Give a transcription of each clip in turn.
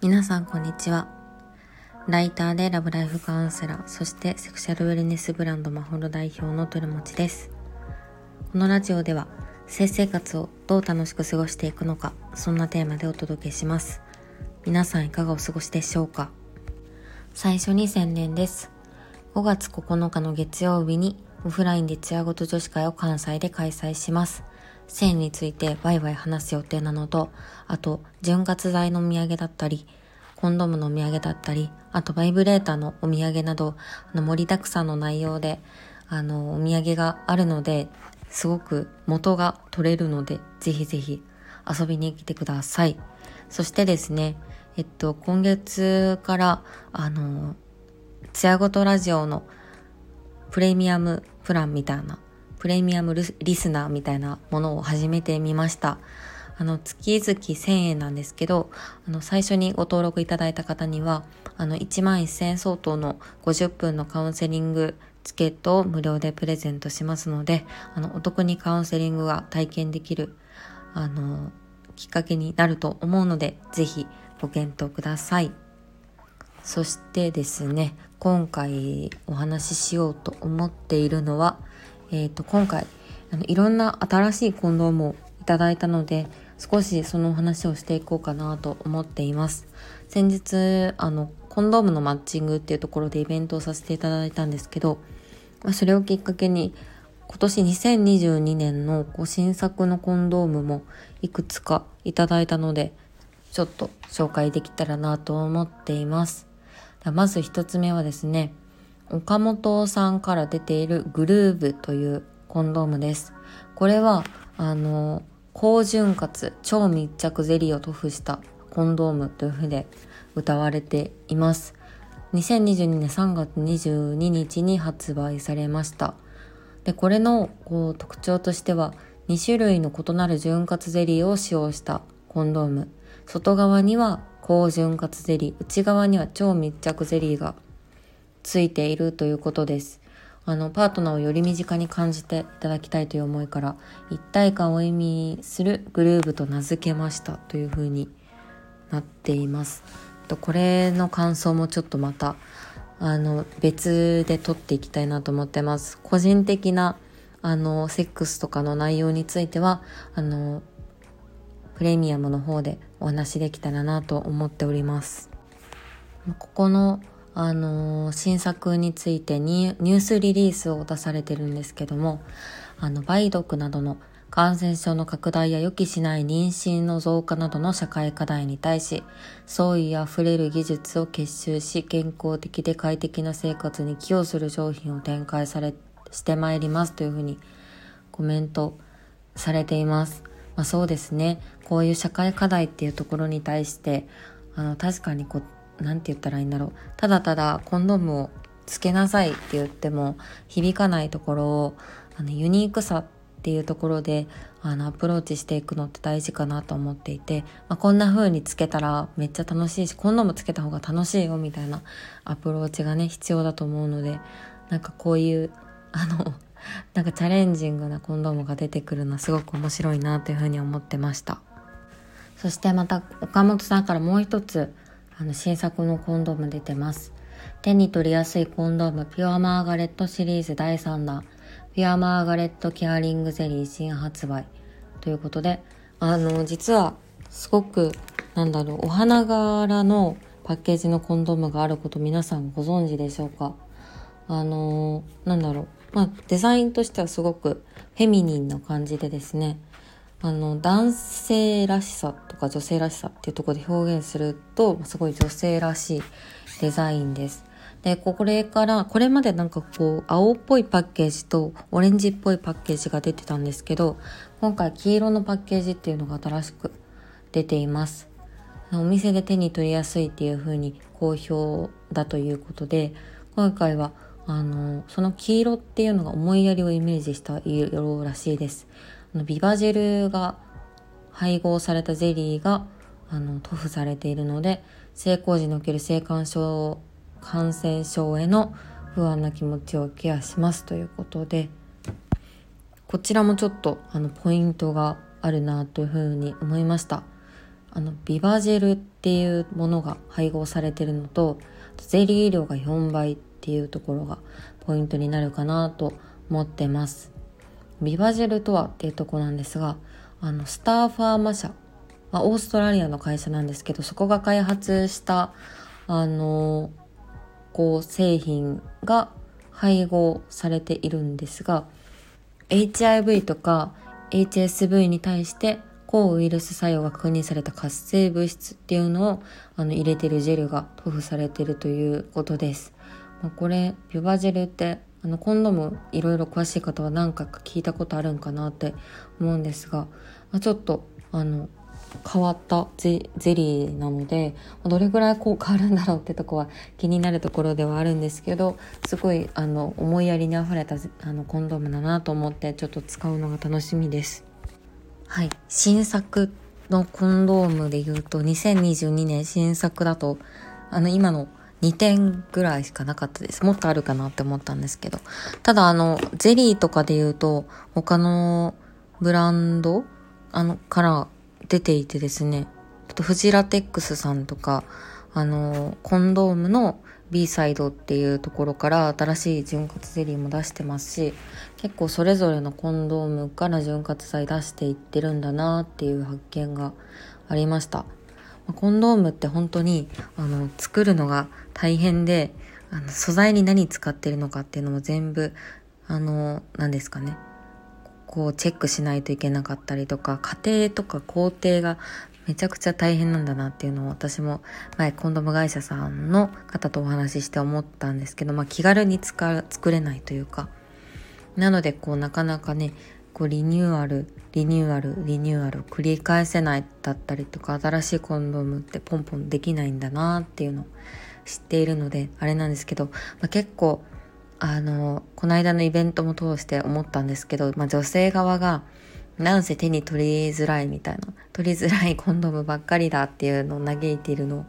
皆さんこんにちは。ライターでラブライフカウンセラーそしてセクシャルウェルネスブランドマホロ代表のトルモチです。このラジオでは性生活をどう楽しく過ごしていくのかそんなテーマでお届けします。皆さんいかがお過ごしでしょうか？最初に宣伝です。5月9日の月曜日にオフラインでツヤごと女子会を関西で開催します。性についてワイワイ話す予定なのと、あと、潤滑剤のお土産だったり、コンドームのお土産だったり、あとバイブレーターのお土産など、あの盛りだくさんの内容で、あの、お土産があるので、すごく元が取れるので、ぜひぜひ遊びに来てください。そしてですね、えっと、今月から、あの、ツヤごとラジオのプレミアムプランみたいな、プレミアムリスナーみたいなものを始めてみました。あの、月々1000円なんですけど、あの、最初にご登録いただいた方には、あの、1万1000円相当の50分のカウンセリングチケットを無料でプレゼントしますので、あの、お得にカウンセリングが体験できる、あの、きっかけになると思うので、ぜひご検討ください。そしてですね、今回お話ししようと思っているのは、えっ、ー、と、今回、あのいろんな新しいコンドームをいただいたので、少しそのお話をしていこうかなと思っています。先日、あの、コンドームのマッチングっていうところでイベントをさせていただいたんですけど、まあ、それをきっかけに、今年2022年のこう新作のコンドームもいくつかいただいたので、ちょっと紹介できたらなと思っています。まず一つ目はですね、岡本さんから出ているグルーブというコンドームです。これは、あの、高潤滑、超密着ゼリーを塗布したコンドームというふうで歌われています。2022年3月22日に発売されました。で、これのこう特徴としては、2種類の異なる潤滑ゼリーを使用したコンドーム。外側には高潤滑ゼリー、内側には超密着ゼリーがついているということです。あの、パートナーをより身近に感じていただきたいという思いから、一体感を意味するグルーブと名付けましたというふうになっています。とこれの感想もちょっとまた、あの、別で撮っていきたいなと思ってます。個人的な、あの、セックスとかの内容については、あの、プレミアムの方でお話できたらなと思っております。ここの、あの、新作についてニュースリリースを出されてるんですけども、あの、梅毒などの感染症の拡大や予期しない妊娠の増加などの社会課題に対し、創意あふれる技術を結集し、健康的で快適な生活に寄与する商品を展開され、してまいりますというふうにコメントされています。まあ、そうですね。こういう社会課題っていうところに対してあの確かにこう何て言ったらいいんだろう。ただただコンドームをつけなさいって言っても響かないところをあのユニークさっていうところであのアプローチしていくのって大事かなと思っていて、まあ、こんな風につけたらめっちゃ楽しいしコンドームつけた方が楽しいよみたいなアプローチがね必要だと思うのでなんかこういうあのなんかチャレンジングなコンドームが出てくるのはすごく面白いなというふうに思ってました。そしてまた岡本さんからもう一つあの新作のコンドーム出てます。手に取りやすいコンドームピュアマーガレットシリーズ第3弾。ピュアマーガレットケアリングゼリー新発売ということであの実はすごくなんだろうお花柄のパッケージのコンドームがあること皆さんご存知でしょうか？あのなんだろうまあ、デザインとしてはすごくフェミニンな感じでですねあの男性らしさとか女性らしさっていうところで表現するとすごい女性らしいデザインです。で、これから、これまでなんかこう、青っぽいパッケージとオレンジっぽいパッケージが出てたんですけど、今回黄色のパッケージっていうのが新しく出ています。お店で手に取りやすいっていう風に好評だということで、今回はあの、その黄色っていうのが思いやりをイメージした色らしいです。あのビバジェルが配合されたゼリーがあの塗布されているので、性行時における性感症、感染症への不安な気持ちをケアしますということで、こちらもちょっとあのポイントがあるなというふうに思いましたあのビバジェルっていうものが配合されてるのとゼリー量が4倍っていうところがポイントになるかなと思ってますビバジェルとはっていうとこなんですがあのスターファーマ社、まあ、オーストラリアの会社なんですけどそこが開発したあのこう製品が配合されているんですが HIV とか HSV に対して抗ウイルス作用が確認された活性物質っていうのをあの入れてるジェルが塗布されてるということです。まあ、これビュバジルってあのコンドームいろいろ詳しい方は何回か聞いたことあるんかなって思うんですが、まあ、ちょっとあの変わったゼリーなのでどれぐらいこう変わるんだろうってとこは気になるところではあるんですけどすごいあの思いやりにあふれたあのコンドームだなと思ってちょっと使うのが楽しみです。はい。新作のコンドームで言うと、2022年新作だと、あの、今の2点ぐらいしかなかったです。もっとあるかなって思ったんですけど。ただ、あの、ゼリーとかで言うと、他のブランドあの、から出ていてですね、フジラテックスさんとか、あの、コンドームの B サイドっていうところから新しい潤滑ゼリーも出してますし結構それぞれのコンドームから潤滑剤出していってるんだなっていう発見がありましたコンドームって本当にあの作るのが大変であの素材に何使ってるのかっていうのも全部あの何ですかね。こうチェックしないといけなかったりとか家庭とか工程がめちゃくちゃ大変なんだなっていうのを私も前コンドーム会社さんの方とお話しして思ったんですけど、まあ、気軽に使作れないというか。なのでこうなかなかねこうリニューアルリニューアルリニューアルを繰り返せないだったりとか新しいコンドームってポンポンできないんだなっていうのを知っているのであれなんですけど、まあ、結構あのこの間のイベントも通して思ったんですけど、まあ、女性側がなんせ手に取りづらいみたいな取りづらいコンドームばっかりだっていうのを嘆いているのを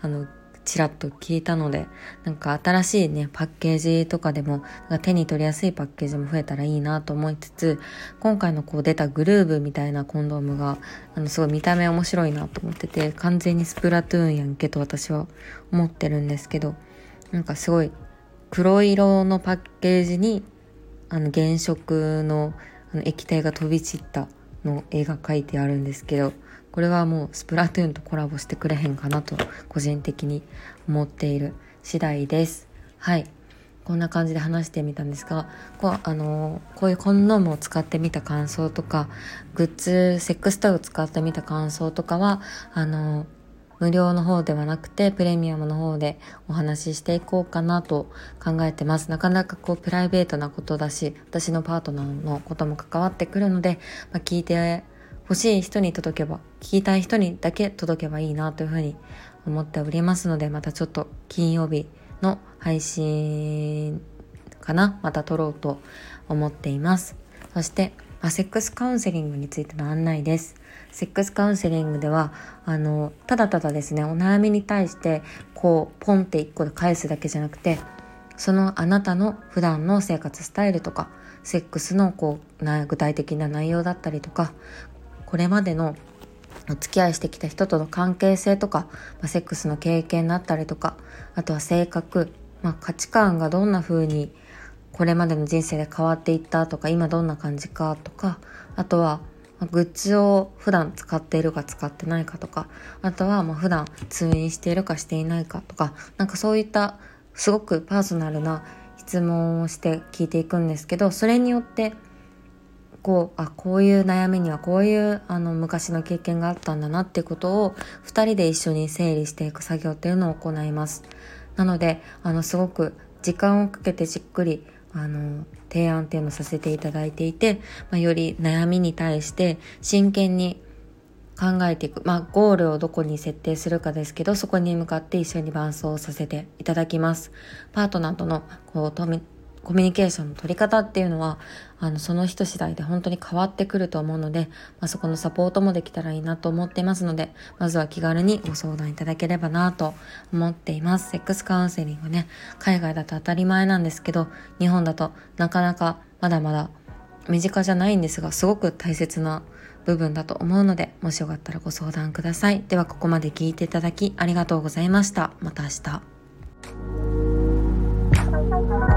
あのちらっと聞いたのでなんか新しいねパッケージとかでも手に取りやすいパッケージも増えたらいいなと思いつつ今回のこう出たグルーブみたいなコンドームがあのすごい見た目面白いなと思ってて完全にスプラトゥーンやんけと私は思ってるんですけどなんかすごい黒色のパッケージにあの原色のあの液体が飛び散ったの絵が描いてあるんですけどこれはもうスプラトゥーンとコラボしてくれへんかなと個人的に思っている次第です。はい。こんな感じで話してみたんですが、こう、あのこういうコンドームを使ってみた感想とか、グッズ、セックストイを使ってみた感想とかは、あの無料の方ではなくてプレミアムの方でお話ししていこうかなと考えてます。なかなかこうプライベートなことだし、私のパートナーのことも関わってくるので、まあ、聞いて欲しい人に届けば、聞きたい人にだけ届けばいいなというふうに思っておりますので、またちょっと金曜日の配信かなまた撮ろうと思っています。そして、セックスカウンセリングについての案内です。セックスカウンセリングではあのただただですねお悩みに対してこうポンって1個で返すだけじゃなくてそのあなたの普段の生活スタイルとかセックスのこう具体的な内容だったりとかこれまでのお付き合いしてきた人との関係性とか、まあ、セックスの経験だったりとかあとは性格、まあ、価値観がどんな風にこれまでの人生で変わっていったとか今どんな感じかとかあとはグッズを普段使っているか使ってないかとか、あとはまあ普段通院しているかしていないかとか、なんかそういったすごくパーソナルな質問をして聞いていくんですけど、それによって、こう、あ、こういう悩みにはこういうあの昔の経験があったんだなってことを2人で一緒に整理していく作業っていうのを行います。なので、あの、すごく時間をかけてじっくりあの提案っていうのをさせていただいていて、まあ、より悩みに対して真剣に考えていく、まあ、ゴールをどこに設定するかですけどそこに向かって一緒に伴走させていただきますパートナーとのこうコミュニケーションの取り方っていうのはあのその人次第で本当に変わってくると思うので、まあ、そこのサポートもできたらいいなと思っていますのでまずは気軽にご相談いただければなと思っていますセックスカウンセリングね海外だと当たり前なんですけど日本だとなかなかまだまだ身近じゃないんですが、すごく大切な部分だと思うので、もしよかったらご相談ください。ではここまで聞いていただきありがとうございました。また明日。